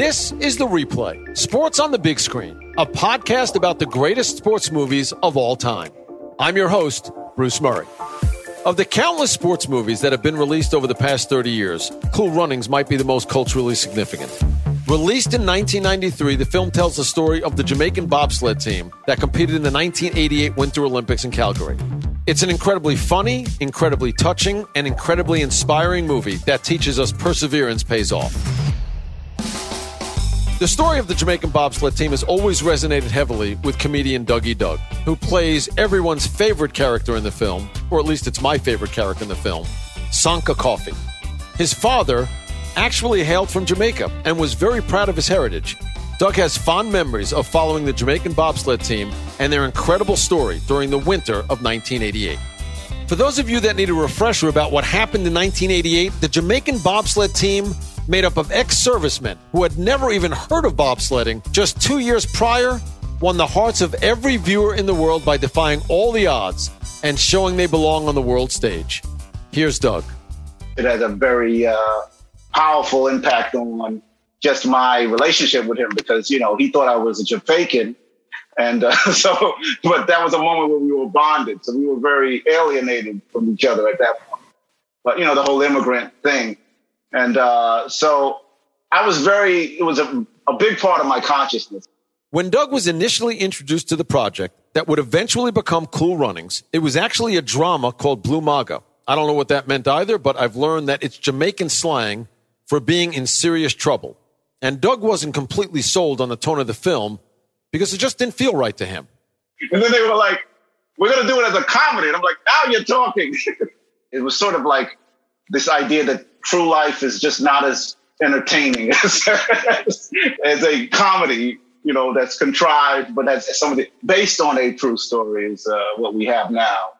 This is The Replay Sports on the Big Screen, a podcast about the greatest sports movies of all time. I'm your host, Bruce Murray. Of the countless sports movies that have been released over the past 30 years, Cool Runnings might be the most culturally significant. Released in 1993, the film tells the story of the Jamaican bobsled team that competed in the 1988 Winter Olympics in Calgary. It's an incredibly funny, incredibly touching, and incredibly inspiring movie that teaches us perseverance pays off. The story of the Jamaican bobsled team has always resonated heavily with comedian Dougie Doug, who plays everyone's favorite character in the film, or at least it's my favorite character in the film, Sanka Coffie. His father, actually hailed from Jamaica and was very proud of his heritage. Doug has fond memories of following the Jamaican bobsled team and their incredible story during the winter of 1988. For those of you that need a refresher about what happened in 1988, the Jamaican bobsled team, made up of ex servicemen who had never even heard of bobsledding, just two years prior, won the hearts of every viewer in the world by defying all the odds and showing they belong on the world stage. Here's Doug. It has a very uh, powerful impact on just my relationship with him because you know he thought I was a Jamaican, and uh, so but that was a moment where we were bonded, so we were very alienated from each other at that point. But you know the whole immigrant thing, and uh, so I was very it was a, a big part of my consciousness. When Doug was initially introduced to the project that would eventually become Cool Runnings, it was actually a drama called Blue Maga. I don't know what that meant either, but I've learned that it's Jamaican slang for being in serious trouble. And Doug wasn't completely sold on the tone of the film because it just didn't feel right to him. And then they were like, we're going to do it as a comedy. And I'm like, now you're talking. it was sort of like this idea that true life is just not as entertaining as, as a comedy, you know, that's contrived, but that's somebody based on a true story is uh, what we have now.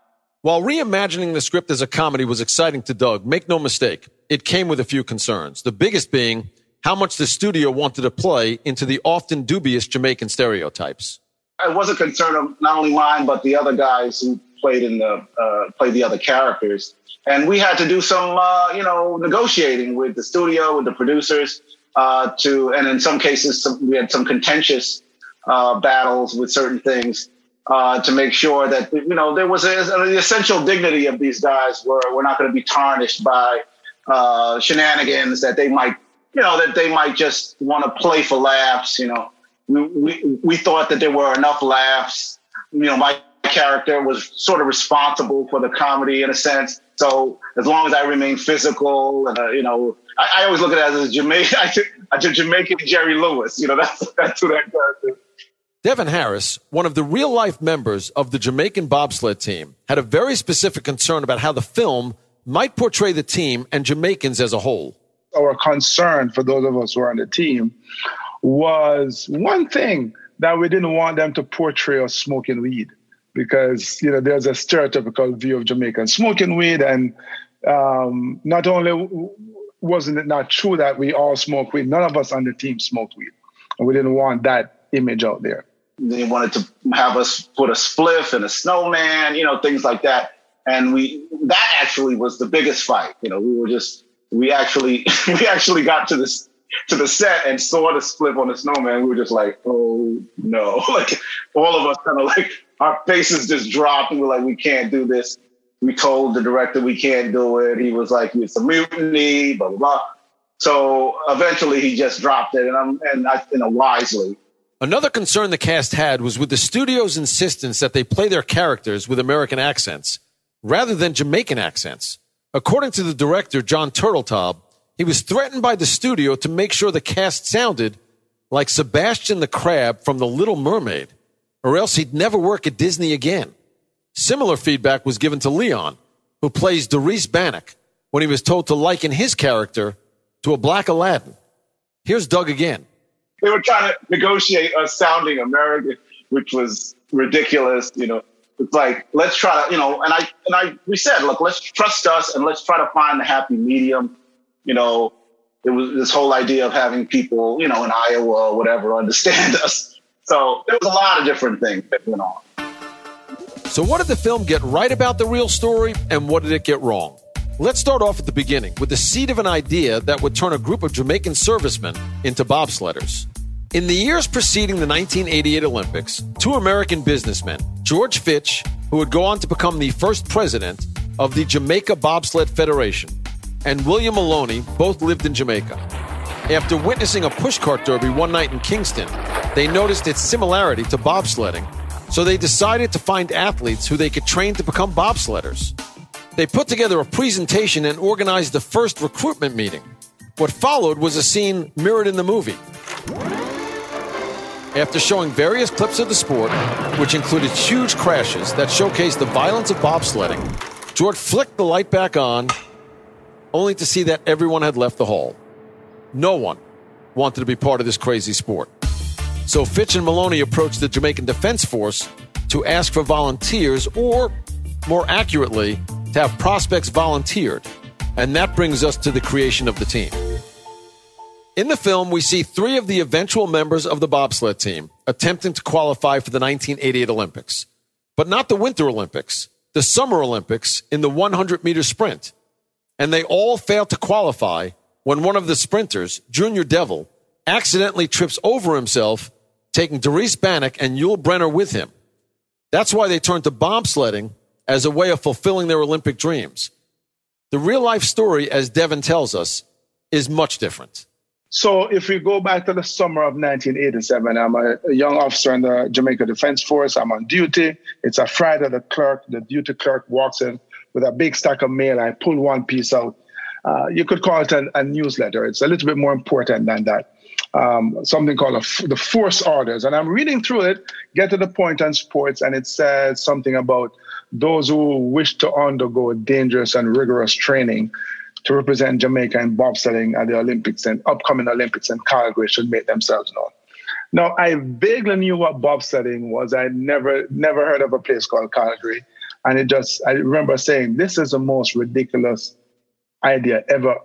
While reimagining the script as a comedy was exciting to Doug, make no mistake, it came with a few concerns. The biggest being how much the studio wanted to play into the often dubious Jamaican stereotypes. It was a concern of not only mine, but the other guys who played in the uh, played the other characters. And we had to do some, uh, you know, negotiating with the studio, with the producers, uh, to, and in some cases, some, we had some contentious uh, battles with certain things uh, to make sure that you know there was a, the essential dignity of these guys were we're not going to be tarnished by uh, shenanigans that they might you know that they might just want to play for laughs. You know, we, we we thought that there were enough laughs. You know, my character was sort of responsible for the comedy in a sense. So as long as I remain physical uh, you know, I, I, always look at it as a Jamaican, a Jamaican Jerry Lewis. You know, that's that's who that character. Devon Harris, one of the real life members of the Jamaican bobsled team, had a very specific concern about how the film might portray the team and Jamaicans as a whole. Our concern for those of us who are on the team was one thing that we didn't want them to portray us smoking weed because you know there's a stereotypical view of Jamaicans smoking weed, and um, not only wasn't it not true that we all smoke weed, none of us on the team smoked weed, and we didn't want that image out there. They wanted to have us put a spliff and a snowman, you know, things like that. And we that actually was the biggest fight. You know, we were just we actually we actually got to this to the set and saw the spliff on the snowman. We were just like, oh no. like all of us kind of like our faces just dropped and we're like, we can't do this. We told the director we can't do it. He was like, it's a mutiny, blah blah blah. So eventually he just dropped it and I'm and I you know wisely. Another concern the cast had was with the studio's insistence that they play their characters with American accents rather than Jamaican accents. According to the director, Jon Turteltaub, he was threatened by the studio to make sure the cast sounded like Sebastian the Crab from The Little Mermaid, or else he'd never work at Disney again. Similar feedback was given to Leon, who plays Derice Bannock, when he was told to liken his character to a black Aladdin. Here's Doug again they were trying to negotiate us sounding American, which was ridiculous. You know, it's like let's try to, you know, and I and I we said, look, let's trust us and let's try to find the happy medium. You know, it was this whole idea of having people, you know, in Iowa or whatever understand us. So there was a lot of different things that went on. So, what did the film get right about the real story, and what did it get wrong? Let's start off at the beginning with the seed of an idea that would turn a group of Jamaican servicemen into bobsledders. In the years preceding the 1988 Olympics, two American businessmen, George Fitch, who would go on to become the first president of the Jamaica Bobsled Federation, and William Maloney both lived in Jamaica. After witnessing a pushcart derby one night in Kingston, they noticed its similarity to bobsledding, so they decided to find athletes who they could train to become bobsledders. They put together a presentation and organized the first recruitment meeting. What followed was a scene mirrored in the movie. After showing various clips of the sport, which included huge crashes that showcased the violence of bobsledding, George flicked the light back on, only to see that everyone had left the hall. No one wanted to be part of this crazy sport. So Fitch and Maloney approached the Jamaican Defense Force to ask for volunteers, or more accurately, to have prospects volunteered. And that brings us to the creation of the team. In the film, we see three of the eventual members of the bobsled team attempting to qualify for the 1988 Olympics, but not the Winter Olympics, the Summer Olympics in the 100 meter sprint. And they all fail to qualify when one of the sprinters, Junior Bevil, accidentally trips over himself, taking Derice Bannock and Yul Brenner with him. That's why they turned to bobsledding as a way of fulfilling their Olympic dreams. The real life story, as Devon tells us, is much different. So if we go back to the summer of 1987, I'm a, young officer in the Jamaica Defense Force. I'm on duty. It's a Friday. The clerk, the duty clerk, walks in with a big stack of mail. I pull one piece out. Uh, you could call it a, newsletter. It's a little bit more important than that. Um, something called the Force Orders. And I'm reading through it, get to the point on sports, and it says something about those who wish to undergo dangerous and rigorous training to represent Jamaica in bobsledding at the Olympics and upcoming Olympics in Calgary should make themselves known. Now, I vaguely knew what bobsledding was. I never never heard of a place called Calgary. And it just, I remember saying, this is the most ridiculous idea ever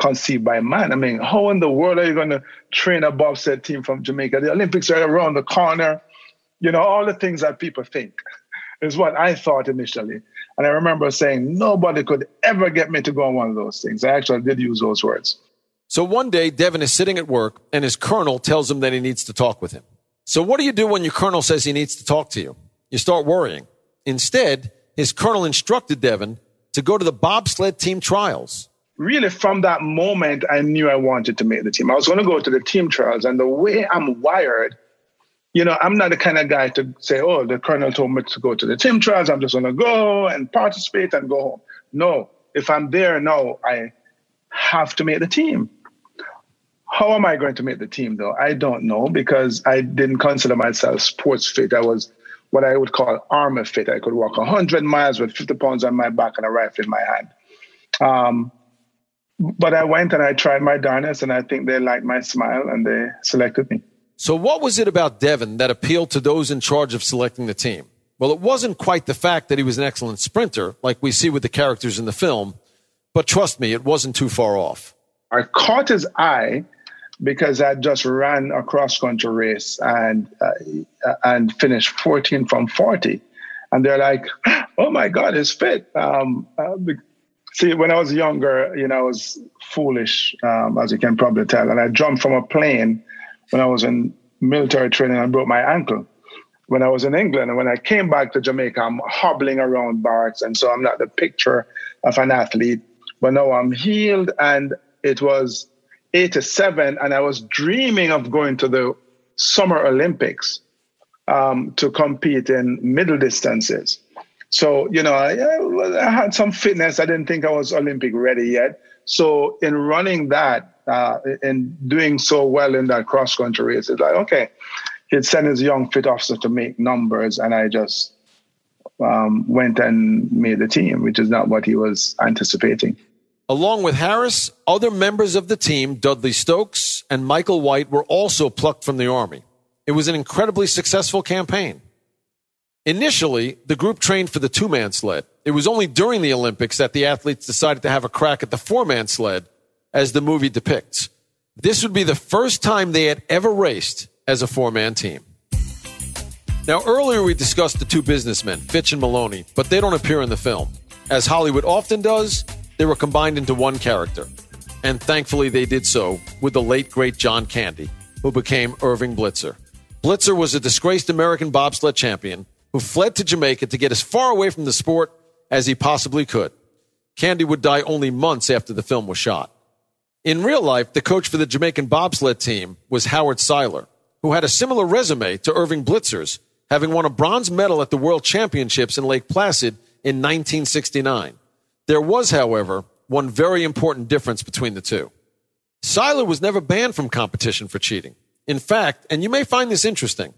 conceived by man. I mean, how in the world are you going to train a bobsled team from Jamaica? The Olympics are around the corner. You know, all the things that people think is what I thought initially. And I remember saying, nobody could ever get me to go on one of those things. I actually did use those words. So one day, Devon is sitting at work and his colonel tells him that he needs to talk with him. So what do you do when your colonel says he needs to talk to you? You start worrying. Instead, his colonel instructed Devon to go to the bobsled team trials. Really, from that moment, I knew I wanted to make the team. I was going to go to the team trials, and the way I'm wired, you know, I'm not the kind of guy to say, oh, the colonel told me to go to the team trials. I'm just going to go and participate and go home. No, if I'm there now, I have to make the team. How am I going to make the team, though? I don't know because I didn't consider myself sports fit. I was what I would call armor fit. I could walk 100 miles with 50 pounds on my back and a rifle in my hand. Um, but I went and I tried my darnest, and I think they liked my smile and they selected me. So, what was it about Devon that appealed to those in charge of selecting the team? Well, it wasn't quite the fact that he was an excellent sprinter, like we see with the characters in the film, but trust me, it wasn't too far off. I caught his eye because I just ran a cross country race and uh, and finished 14 from 40, and they're like, "Oh my God, he's fit." Um, uh, see, when I was younger, you know, I was foolish, um, as you can probably tell, and I jumped from a plane when I was in military training, I broke my ankle. When I was in England and when I came back to Jamaica, I'm hobbling around barracks. And so I'm not the picture of an athlete. But now I'm healed and it was 87 and I was dreaming of going to the Summer Olympics um, to compete in middle distances. So, you know, I, I, had some fitness. I didn't think I was Olympic ready yet. So, in running that, uh, in doing so well in that cross country race. It's like, okay, he'd send his young fit officer to make numbers, and I just um, went and made the team, which is not what he was anticipating. Along with Harris, other members of the team, Dudley Stokes and Michael White, were also plucked from the Army. It was an incredibly successful campaign. Initially, the group trained for the two man sled. It was only during the Olympics that the athletes decided to have a crack at the four man sled as the movie depicts. This would be the first time they had ever raced as a four man team. Now, earlier we discussed the two businessmen, Fitch and Maloney, but they don't appear in the film. As Hollywood often does, they were combined into one character. And thankfully, they did so with the late, great John Candy, who became Irving Blitzer. Blitzer was a disgraced American bobsled champion who fled to Jamaica to get as far away from the sport as he possibly could. Candy would die only months after the film was shot. In real life, the coach for the Jamaican bobsled team was Howard Siler, who had a similar resume to Irving Blitzer's, having won a bronze medal at the World Championships in Lake Placid in 1969. There was, however, one very important difference between the two. Seiler was never banned from competition for cheating. In fact, and you may find this interesting,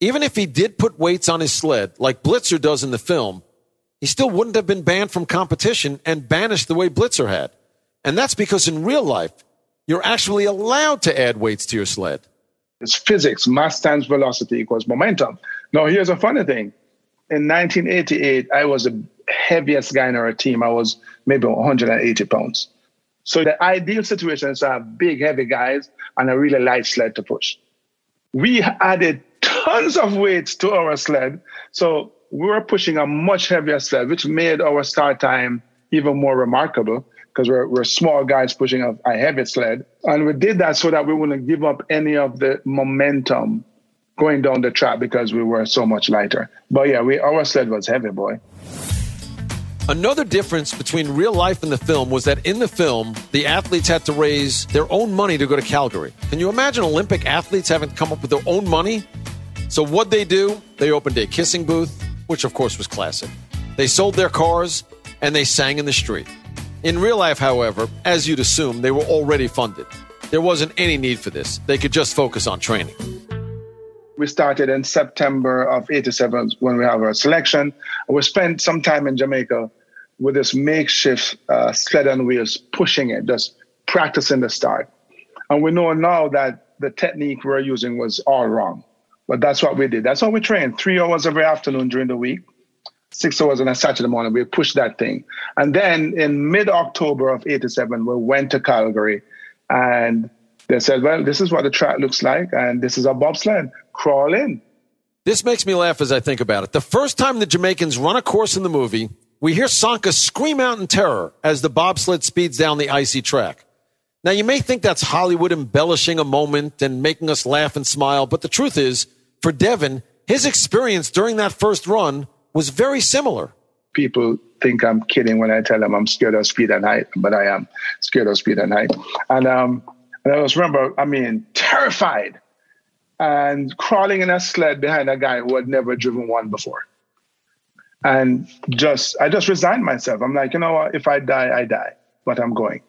even if he did put weights on his sled, like Blitzer does in the film, he still wouldn't have been banned from competition and banished the way Blitzer had. And that's because in real life, you're actually allowed to add weights to your sled. It's physics. Mass times velocity equals momentum. Now, here's a funny thing. In 1988, I was the heaviest guy in our team. I was maybe 180 pounds. So the ideal situation is to have big, heavy guys and a really light sled to push. We added tons of weight to our sled. So we were pushing a much heavier sled, which made our start time even more remarkable because we're, we're small guys pushing a, a heavy sled. And we did that so that we wouldn't give up any of the momentum going down the track because we were so much lighter. But yeah, we our sled was heavy, boy. Another difference between real life and the film was that in the film, the athletes had to raise their own money to go to Calgary. Can you imagine Olympic athletes having to come up with their own money? So what they do, they opened a kissing booth, which of course was classic. They sold their cars and they sang in the street. In real life, however, as you'd assume, they were already funded. There wasn't any need for this. They could just focus on training. We started in September of 87 when we have our selection. We spent some time in Jamaica with this makeshift uh, sled and wheels, pushing it, just practicing the start. And we know now that the technique we're using was all wrong. But that's what we did. That's how we trained. Three hours every afternoon during the week, six hours on a Saturday morning. We pushed that thing. And then in mid October of 87, we went to Calgary and they said, well, this is what the track looks like. And this is a bobsled. Crawl in. This makes me laugh as I think about it. The first time the Jamaicans run a course in the movie, we hear Sanka scream out in terror as the bobsled speeds down the icy track. Now, you may think that's Hollywood embellishing a moment and making us laugh and smile, but the truth is, for Devon, his experience during that first run was very similar. People think I'm kidding when I tell them I'm scared of speed and height, but I am scared of speed and height. And, um, and I just remember, I mean, terrified and crawling in a sled behind a guy who had never driven one before. And just, I just resigned myself. I'm like, you know what? If I die, I die, but I'm going.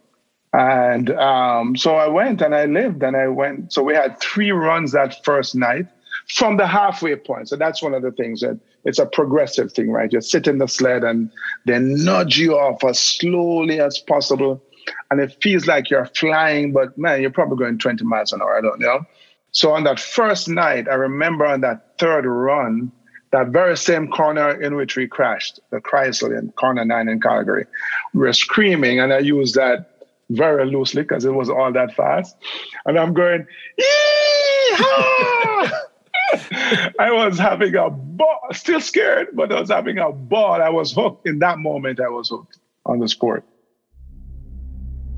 And um, so I went and I lived and I went. So we had three runs that first night from the halfway point. So that's one of the things that it's a progressive thing, right? You sit in the sled and they nudge you off as slowly as possible. And it feels like you're flying, but man, you're probably going 20 miles an hour. I don't know. So on that first night, I remember on that third run, that very same corner in which we crashed, the Kreisel in corner nine in Calgary, we were screaming, and I used that very loosely because it was all that fast. And I'm going, I was having a ball, still scared, but I was having a ball. I was hooked. In that moment, I was hooked on the sport.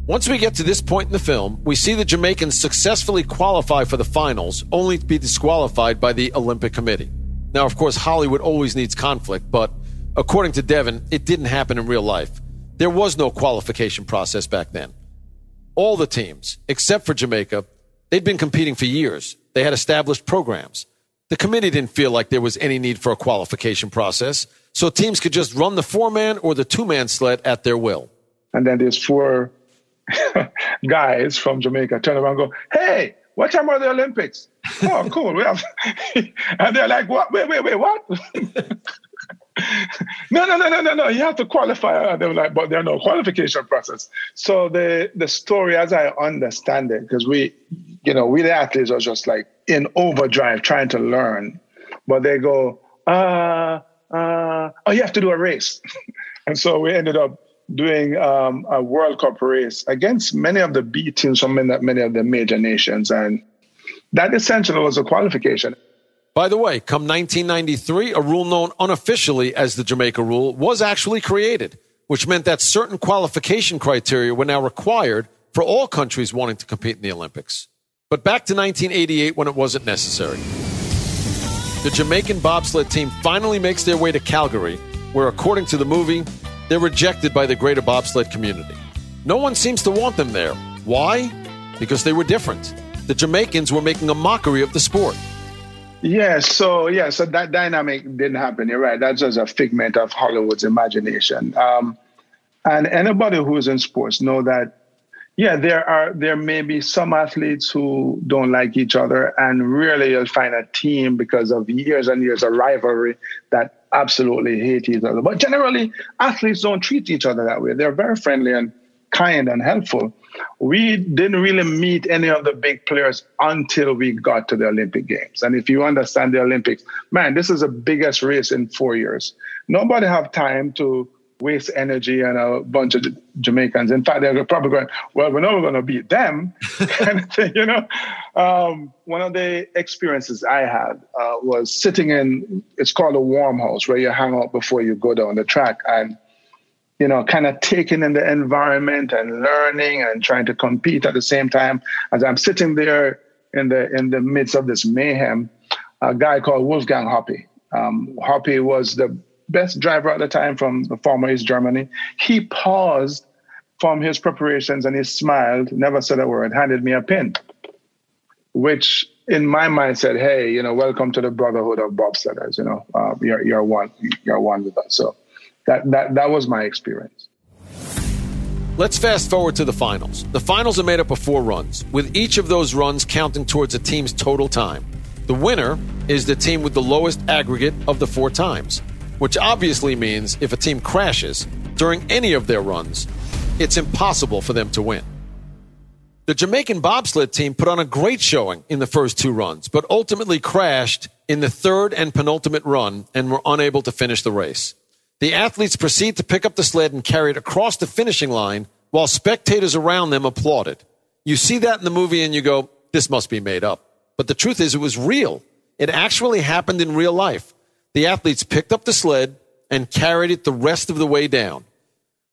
Once we get to this point in the film, we see the Jamaicans successfully qualify for the finals, only to be disqualified by the Olympic Committee. Now, of course, Hollywood always needs conflict, but according to Devon, it didn't happen in real life. There was no qualification process back then. All the teams, except for Jamaica, they'd been competing for years. They had established programs. The committee didn't feel like there was any need for a qualification process, so teams could just run the four man or the two man sled at their will. And then there's four guys from Jamaica turn around and go, Hey, what time are the Olympics? oh, cool. We have, and they're like, what? Wait, wait, wait, what? no, no, no, no, no, no. You have to qualify. They were like, but there are no qualification process. So the the story, as I understand it, because we, you know, we the athletes are just like in overdrive trying to learn, but they go, uh, uh, oh, you have to do a race, and so we ended up doing um, a World Cup race against many of the B teams from many, many of the major nations, and that essentially was a qualification. By the way, come 1993, a rule known unofficially as the Jamaica Rule was actually created. which meant that certain qualification criteria were now required for all countries wanting to compete in the Olympics. But back to 1988 when it wasn't necessary. The Jamaican bobsled team finally makes their way to Calgary, where, according to the movie, they're rejected by the greater bobsled community. No one seems to want them there. Why? Because they were different. The Jamaicans were making a mockery of the sport. Yeah, so yeah, so that dynamic didn't happen. You're right. That's just a figment of Hollywood's imagination. Um, and anybody who's in sports know that yeah, there are there may be some athletes who don't like each other, and really you'll find a team because of years and years of rivalry that absolutely hate each other. But generally, athletes don't treat each other that way. They're very friendly and kind and helpful. We didn't really meet any of the big players until we got to the Olympic Games. And if you understand the Olympics, man, this is the biggest race in four years. Nobody have time to waste energy and a bunch of Jamaicans. In fact, they're probably going, well, we're never going to beat them, kind of thing, you know. Um, one of the experiences I had uh, was sitting in, it's called a warm house, where you hang out before you go down the track. And, you know, kind of taking in the environment and learning and trying to compete at the same time. As I'm sitting there in the in the midst of this mayhem, a guy called Wolfgang Hoppe. Um, Hoppe was the best driver at the time from the former East Germany. He paused from his preparations and he smiled, never said a word, handed me a pin, which in my mind said, "Hey, you know, welcome to the brotherhood of bobsledders. You know, uh, you're you're one, you're one with us." So that that that was my experience. Let's fast forward to the finals. The finals are made up of four runs, with each of those runs counting towards a team's total time. The winner is the team with the lowest aggregate of the four times which obviously means if a team crashes during any of their runs, it's impossible for them to win. The Jamaican bobsled team put on a great showing in the first two runs, but ultimately crashed in the third and penultimate run and were unable to finish the race. The athletes proceed to pick up the sled and carry it across the finishing line while spectators around them applauded. You see that in the movie and you go, this must be made up. But the truth is, it was real. It actually happened in real life the athletes picked up the sled and carried it the rest of the way down.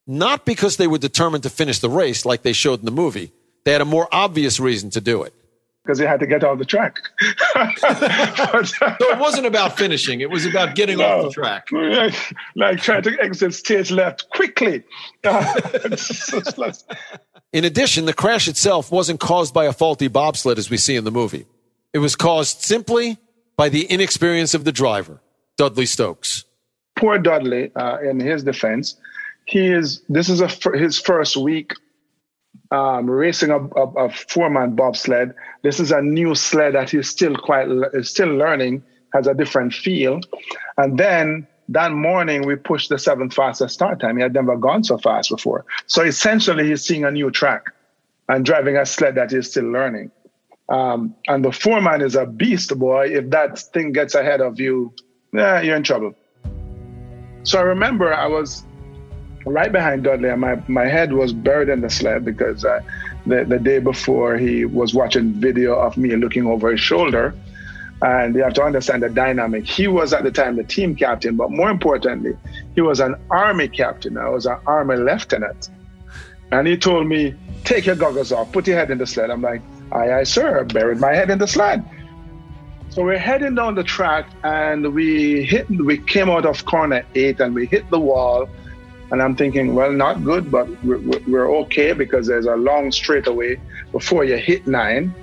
Not because they were determined to finish the race like they showed in the movie. They had a more obvious reason to do it. Because he had to get off the track. so it wasn't about finishing, it was about getting no, off the track. Like trying to exit stage left quickly. in addition, the crash itself wasn't caused by a faulty bobsled as we see in the movie. It was caused simply by the inexperience of the driver. Dudley Stokes. Poor Dudley, uh, in his defense, he is. This is a, his first week um, racing a, a, a four-man bobsled. This is a new sled that he's still quite is still learning, has a different feel. And then that morning we pushed the seventh fastest start time. He had never gone so fast before. So essentially, he's seeing a new track and driving a sled that he's still learning. Um, and the four-man is a beast, boy. If that thing gets ahead of you, yeah, you're in trouble. So I remember I was right behind Dudley, and my, my head was buried in the sled because uh, the, the day before he was watching video of me looking over his shoulder. And you have to understand the dynamic. He was at the time the team captain, but more importantly, he was an army captain. I was an army lieutenant. And he told me, take your goggles off, put your head in the sled. I'm like, aye, aye, sir. Buried my head in the sled. So we're heading down the track and we hit, we came out of corner eight and we hit the wall. And I'm thinking, well, not good, but we're, we're okay because there's a long straightaway before you hit nine.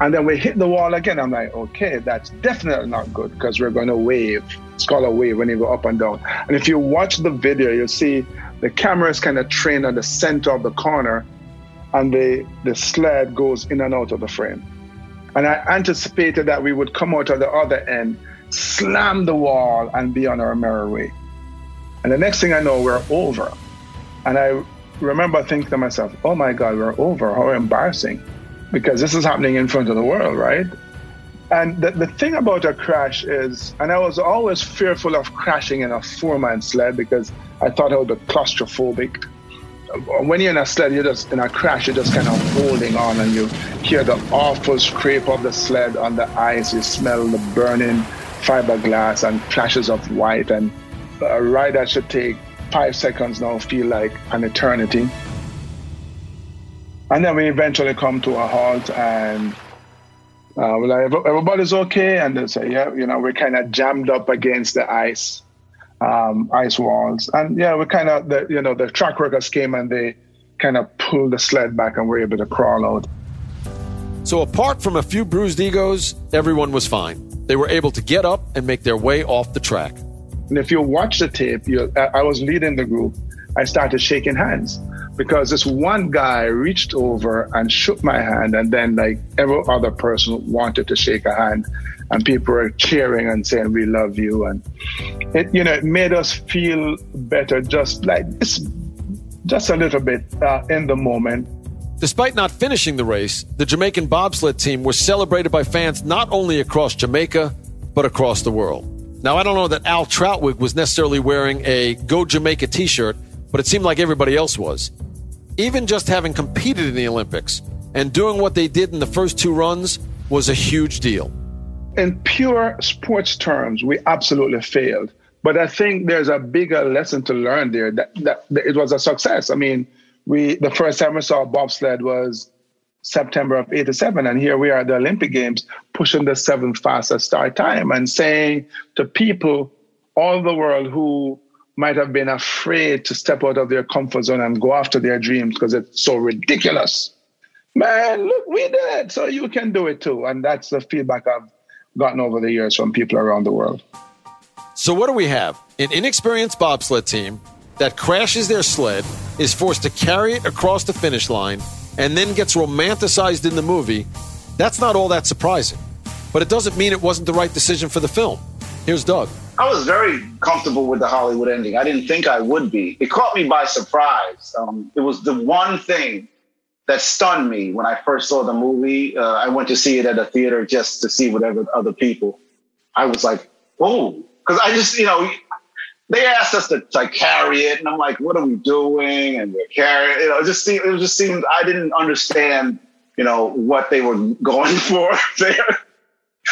And then we hit the wall again. I'm like, okay, that's definitely not good because we're going to wave. It's called a wave when you go up and down. And if you watch the video, you'll see the camera is kind of trained on the center of the corner and the, the sled goes in and out of the frame. And I anticipated that we would come out of the other end, slam the wall, and be on our merry way. And the next thing I know, we're over. And I remember thinking to myself, oh my God, we're over. How embarrassing. Because this is happening in front of the world, right? And the, the thing about a crash is, and I was always fearful of crashing in a four man sled because I thought I would be claustrophobic when you're in a sled, you're just in a crash, you're just kind of holding on and you hear the awful scrape of the sled on the ice. You smell the burning fiberglass and flashes of white. And a ride that should take five seconds now feel like an eternity. And then we eventually come to a halt and uh, we're like, everybody's okay. And they say, yeah, you know, we're kind of jammed up against the ice, um, ice walls. And yeah, we kind of, the, you know, the track workers came and they kind of pulled the sled back and we're able to crawl out. So apart from a few bruised egos, everyone was fine. They were able to get up and make their way off the track. And if you watch the tape, you, I was leading the group. I started shaking hands because this one guy reached over and shook my hand, and then like every other person wanted to shake a hand, and people were cheering and saying, "We love you," and it you know it made us feel better, just like this, just a little bit uh, in the moment. Despite not finishing the race, the Jamaican bobsled team was celebrated by fans not only across Jamaica, but across the world. Now, I don't know that Al Trautwig was necessarily wearing a Go Jamaica t shirt, but it seemed like everybody else was. Even just having competed in the Olympics and doing what they did in the first two runs was a huge deal. In pure sports terms, we absolutely failed. But I think there's a bigger lesson to learn there that, that, that it was a success. I mean, we the first time we saw bobsled was September of 87. And here we are at the Olympic Games pushing the seventh fastest start time and saying to people all the world who might have been afraid to step out of their comfort zone and go after their dreams because it's so ridiculous. Man, look, we did it. So you can do it too. And that's the feedback I've gotten over the years from people around the world. So, what do we have? An inexperienced bobsled team that crashes their sled, is forced to carry it across the finish line, and then gets romanticized in the movie. That's not all that surprising. But it doesn't mean it wasn't the right decision for the film. Here's Doug. I was very comfortable with the Hollywood ending. I didn't think I would be. It caught me by surprise. Um, it was the one thing that stunned me when I first saw the movie. Uh, I went to see it at a theater just to see whatever other people. I was like, "Oh," because I just, you know, they asked us to like carry it, and I'm like, "What are we doing?" And we're carrying. You know, it just seemed, it just seemed I didn't understand, you know, what they were going for there.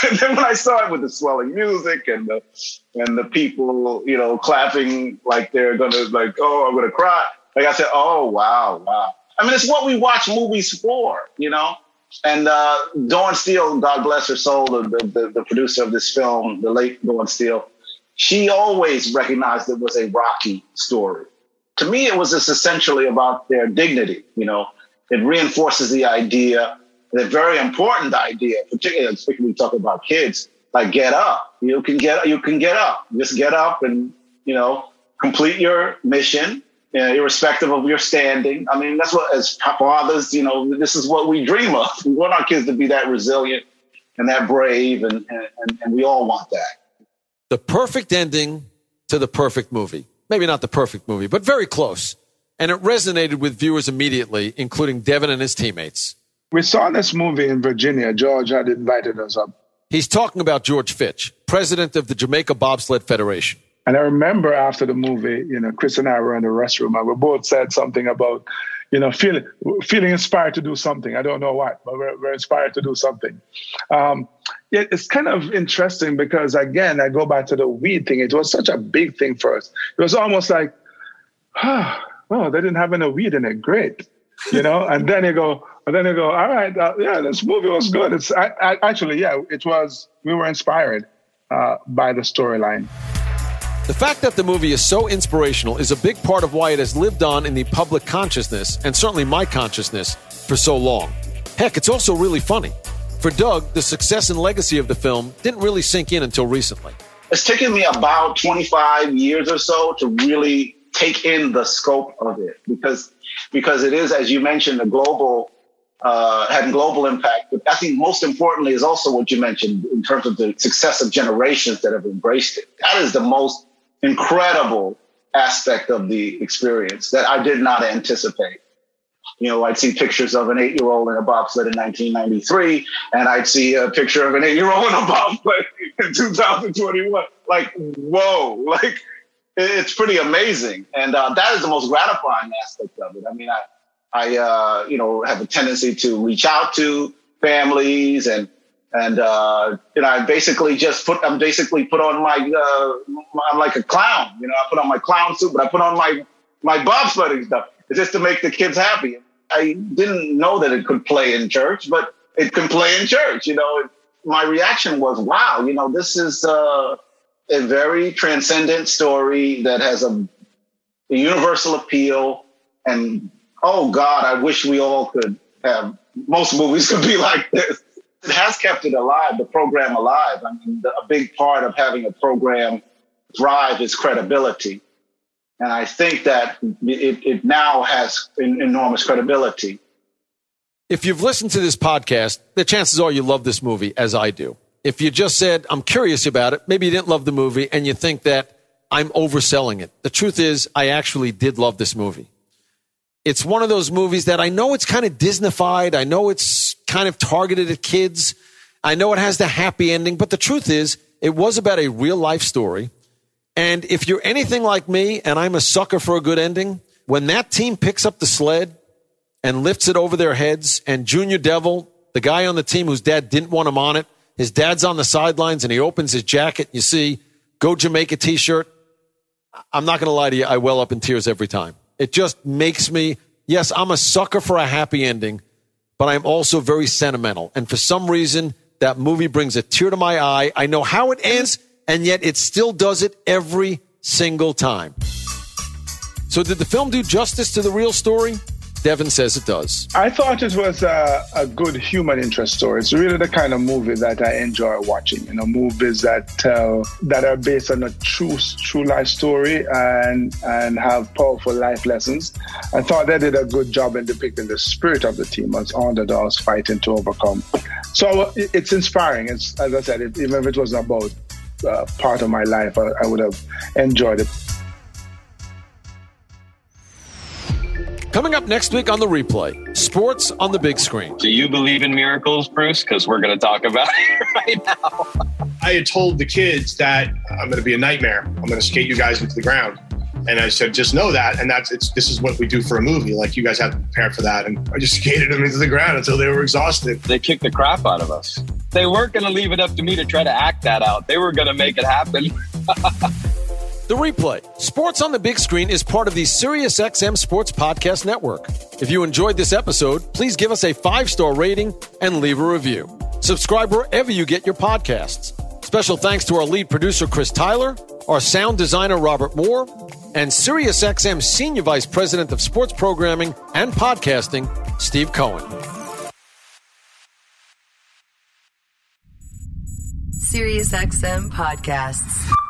and then when I saw it with the swelling music and the and the people, you know, clapping like they're gonna like, oh, I'm gonna cry. Like I said, oh wow, wow. I mean, it's what we watch movies for, you know. And uh, Dawn Steel, God bless her soul, the, the, the producer of this film, the late Dawn Steel, she always recognized it was a rocky story. To me, it was just essentially about their dignity. You know, it reinforces the idea the very important idea, particularly when we talk about kids, like get up. You can get you can get up. Just get up and you know complete your mission, you know, irrespective of your standing. I mean, that's what as fathers, you know, this is what we dream of. We want our kids to be that resilient and that brave, and and, and we all want that. The perfect ending to the perfect movie. Maybe not the perfect movie, but very close. And it resonated with viewers immediately, including Devon and his teammates. We saw this movie in Virginia. George had invited us up. He's talking about George Fitch, president of the Jamaica Bobsled Federation. And I remember after the movie, you know, Chris and I were in the restroom and we both said something about, you know, feeling feeling inspired to do something. I don't know what, but we're, we're inspired to do something. Um, yeah, it's kind of interesting because again, I go back to the weed thing. It was such a big thing for us. It was almost like, oh, oh they didn't have any weed in it. Great, you know. and then you go, and then you go, all right, uh, yeah, this movie was good. It's I, I, actually, yeah, it was. We were inspired uh, by the storyline. The fact that the movie is so inspirational is a big part of why it has lived on in the public consciousness and certainly my consciousness for so long. Heck, it's also really funny. For Doug, the success and legacy of the film didn't really sink in until recently. It's taken me about 25 years or so to really take in the scope of it because because it is, as you mentioned, a global uh, had global impact. But I think most importantly is also what you mentioned in terms of the success of generations that have embraced it. That is the most incredible aspect of the experience that I did not anticipate. You know, I'd see pictures of an eight year old in a bobsled in 1993, and I'd see a picture of an eight year old in a bobsled in 2021. Like, whoa, like it's pretty amazing. And uh, that is the most gratifying aspect of it. I mean, I, I, uh, you know, have a tendency to reach out to families and and uh, you know, I basically just put I'm basically put on my uh, I'm like a clown. You know, I put on my clown suit, but I put on my my bobsledding stuff just to make the kids happy. I didn't know that it could play in church, but it can play in church. You know, my reaction was, wow, you know, this is uh, a very transcendent story that has a, a universal appeal. And oh God, I wish we all could have most movies could be like this. It has kept it alive, the program alive. I mean, the, a big part of having a program thrive is credibility. And I think that it, it now has enormous credibility. If you've listened to this podcast, the chances are you love this movie as I do. If you just said, I'm curious about it, maybe you didn't love the movie and you think that I'm overselling it. The truth is, I actually did love this movie. It's one of those movies that I know it's kind of Disneyfied. I know it's kind of targeted at kids. I know it has the happy ending, but the truth is, it was about a real life story. And if you're anything like me, and I'm a sucker for a good ending, when that team picks up the sled and lifts it over their heads, and Junior Bevil, the guy on the team whose dad didn't want him on it, his dad's on the sidelines and he opens his jacket. You see, go Jamaica t shirt. I'm not going to lie to you, I well up in tears every time. It just makes me, yes, I'm a sucker for a happy ending, but I'm also very sentimental. And for some reason, that movie brings a tear to my eye. I know how it ends, and yet it still does it every single time. So, did the film do justice to the real story? Devon says it does. I thought it was a, a, good human interest story. It's really the kind of movie that I enjoy watching. You know, movies that tell that are based on a true true life story and and have powerful life lessons. I thought they did a good job in depicting the spirit of the team as underdogs fighting to overcome. So uh, it's inspiring. It's as I said, it, even if it wasn't about uh, part of my life, I, I would have enjoyed it. Coming up next week on the replay, sports on the big screen. Do you believe in miracles, Bruce? Because we're going to talk about it right now. I had told the kids that I'm going to be a nightmare. I'm going to skate you guys into the ground. And I said, just know that. And that's it's this is what we do for a movie. Like you guys have to prepare for that. And I just skated them into the ground until they were exhausted. They kicked the crap out of us. They weren't going to leave it up to me to try to act that out. They were going to make it happen. The replay, Sports on the Big Screen, is part of the SiriusXM Sports Podcast Network. If you enjoyed this episode, please give us a five star rating and leave a review. Subscribe wherever you get your podcasts. Special thanks to our lead producer, Chris Tyler, our sound designer, Robert Moore, and SiriusXM Senior Vice President of Sports Programming and Podcasting, Steve Cohen. SiriusXM Podcasts.